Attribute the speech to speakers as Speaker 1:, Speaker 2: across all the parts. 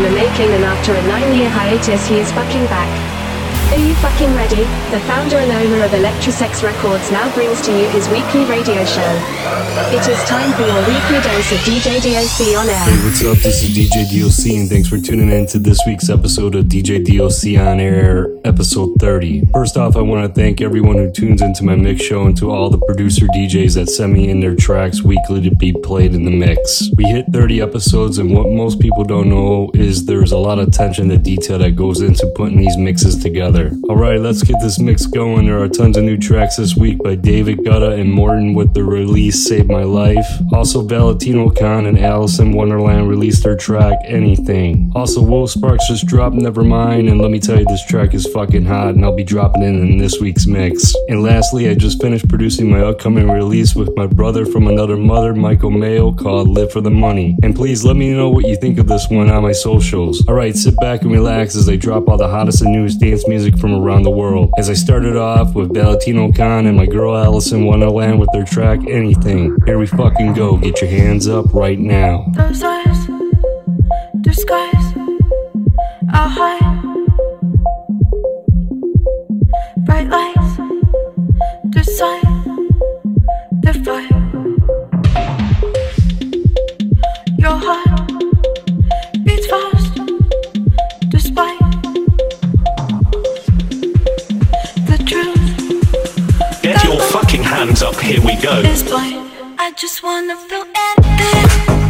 Speaker 1: in the making and after a nine-year hiatus he is fucking back. Are you fucking ready? The founder and owner of Electrosex Records now brings to you his weekly radio show. It is time for your weekly dose of DJ DOC on air.
Speaker 2: Hey, what's up? This is DJ DOC, and thanks for tuning in to this week's episode of DJ DOC on air, episode 30. First off, I want to thank everyone who tunes into my mix show and to all the producer DJs that send me in their tracks weekly to be played in the mix. We hit 30 episodes, and what most people don't know is there's a lot of attention to detail that goes into putting these mixes together together. Alright, let's get this mix going. There are tons of new tracks this week by David Guetta and Morten with the release Save My Life. Also, Valentino Khan and Alison Wonderland released their track Anything. Also, Wolf Sparks just dropped Nevermind, and let me tell you, this track is fucking hot, and I'll be dropping it in this week's mix. And lastly, I just finished producing my upcoming release with my brother from another mother, Michael Mayo, called Live for the Money. And please let me know what you think of this one on my socials. Alright, sit back and relax as I drop all the hottest and newest dance music music from around the world. As I started off with Valentino Khan and my girl Alison Wonderland with their track Anything. Here we fucking go. Get your hands up right now.
Speaker 3: Those eyes, disguise, I'll hide. Bright lights,
Speaker 4: up, here we go.
Speaker 3: I just wanna feel anything.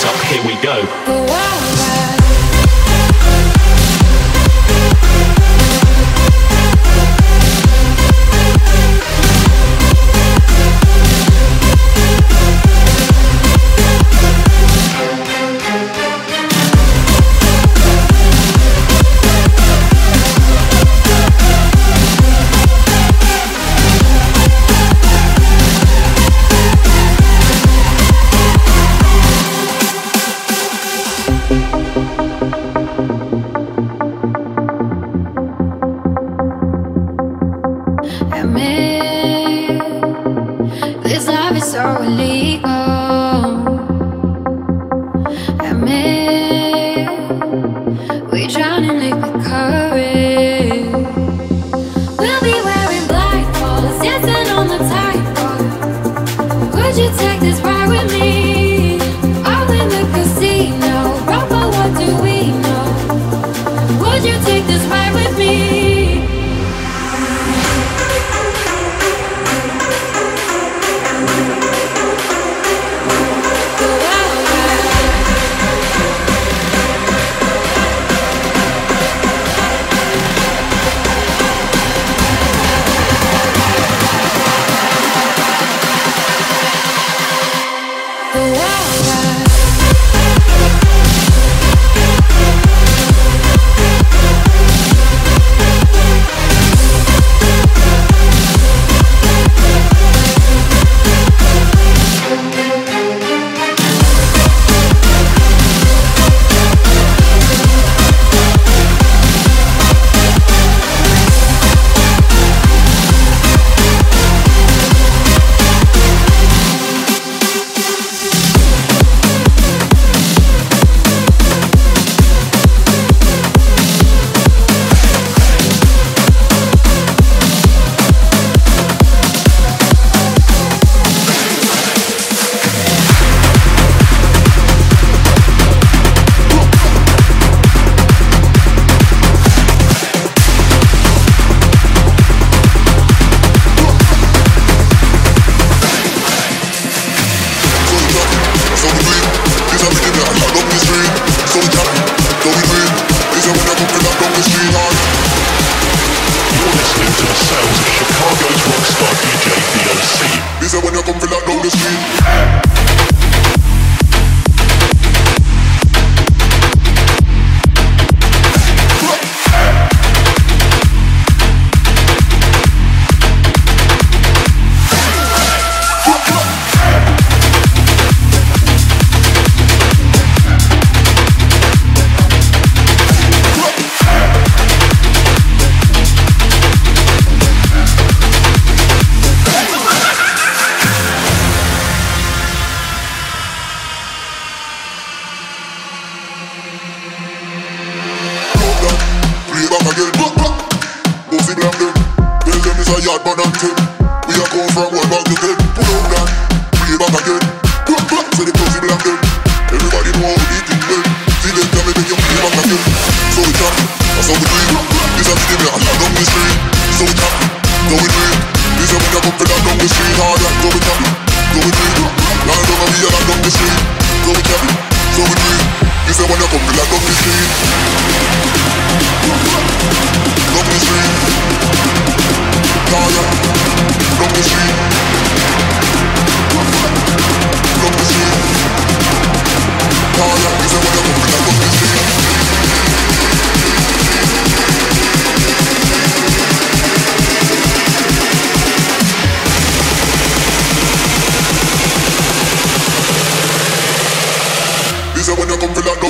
Speaker 5: Down the street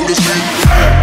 Speaker 1: this beat.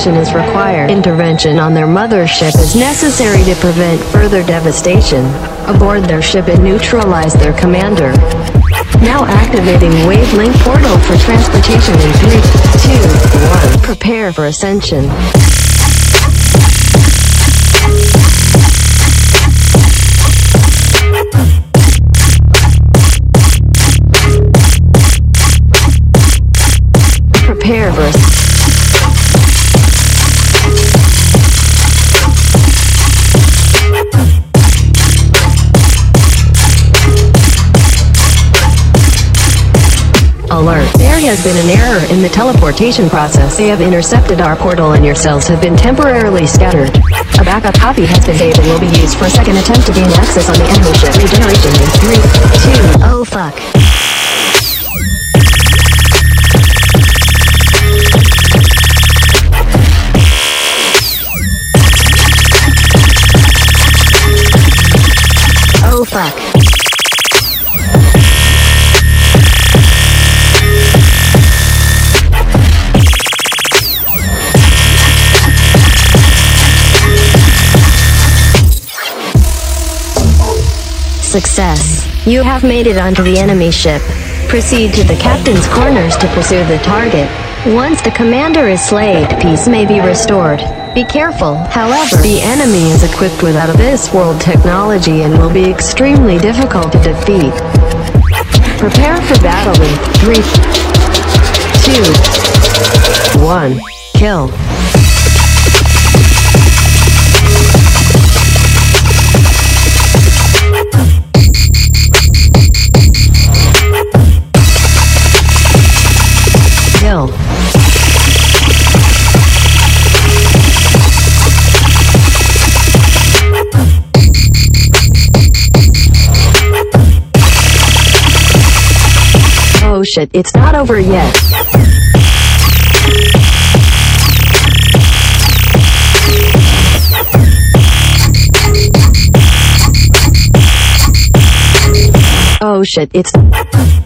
Speaker 1: Action is required. Intervention on their mothership is necessary to prevent further devastation. Aboard their ship and neutralize their commander. Now activating wavelength portal for transportation in 3, 2, 1. Prepare for ascension. Alert. There has been an error in the teleportation process. They have intercepted our portal and your cells have been temporarily scattered. A backup copy has been saved and will be used for a second attempt to gain access on the enemy ship. Regeneration in 3, 2, oh fuck. Oh fuck. Success. You have made it onto the enemy ship. Proceed to the captain's corners to pursue the target. Once the commander is slayed, peace may be restored. Be careful, however, the enemy is equipped with out-of-this-world technology and will be extremely difficult to defeat. Prepare for battle in 3, 2, 1, kill. Oh shit, it's not over yet. Oh shit, it's.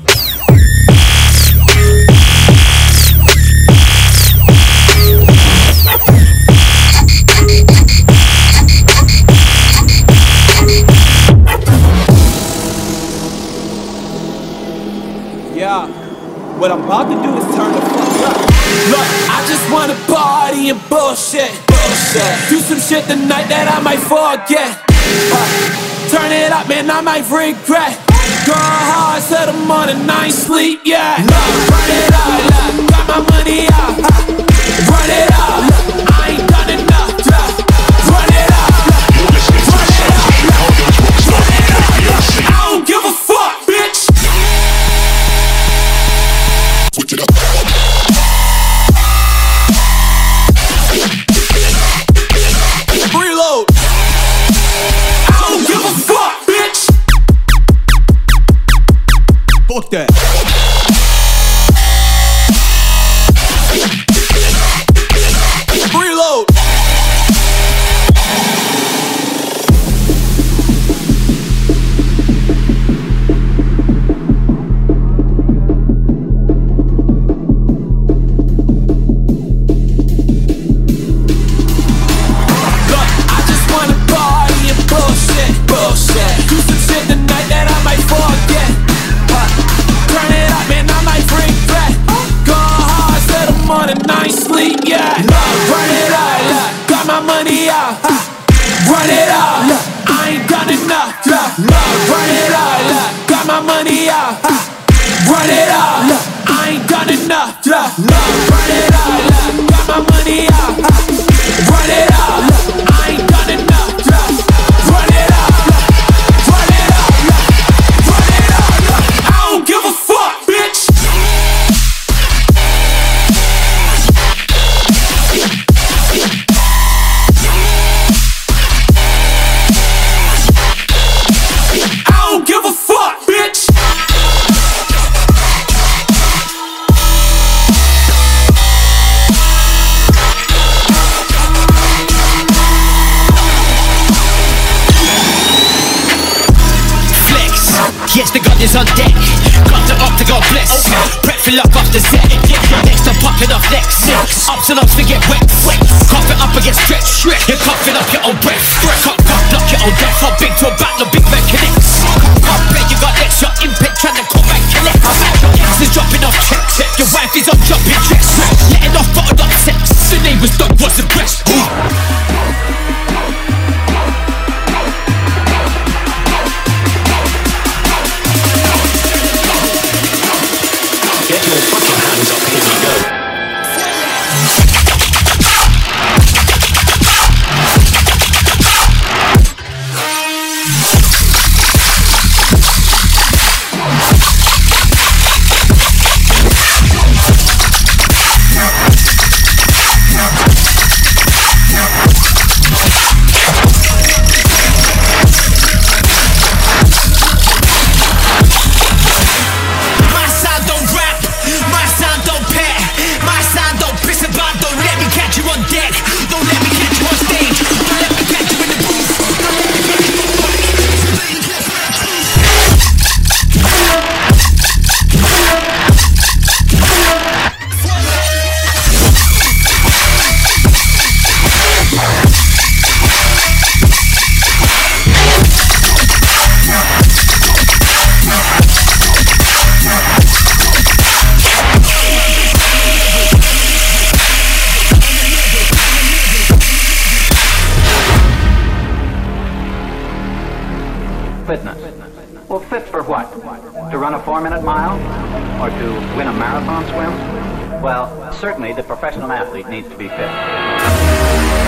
Speaker 6: What I'm about to do is turn the fuck up. Look, I just wanna party and bullshit. bullshit. Do some shit tonight that I might forget. Uh, turn it up, man, I might regret. Girl, hard till the morning, I ain't sleep yet. Look, run it up, look, got my money out. Huh? Run it up.
Speaker 7: on deck. Got the up to God bless. Prep fill up after set. Next I'm popping off next. Ups and ups to get wet. Cough it up against get. You're coughing up your own breath. Cough, cough, knock your own death. How big to a battle, big man connects. I bet you got next. Your impact trying to come back connect. Your ex is dropping off checks. Your wife is on jumping checks. Letting off bottled up sex. The neighbors don't want the
Speaker 8: breast. athlete needs to be fit.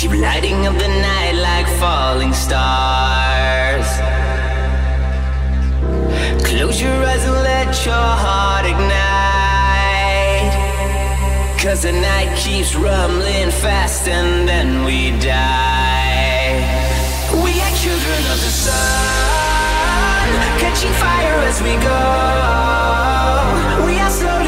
Speaker 9: Keep lighting up the night like falling stars. Close your eyes and let your heart ignite. Cause the night keeps rumbling fast and then we die. We are children of the sun, catching fire as we go. We are
Speaker 10: slow.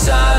Speaker 10: side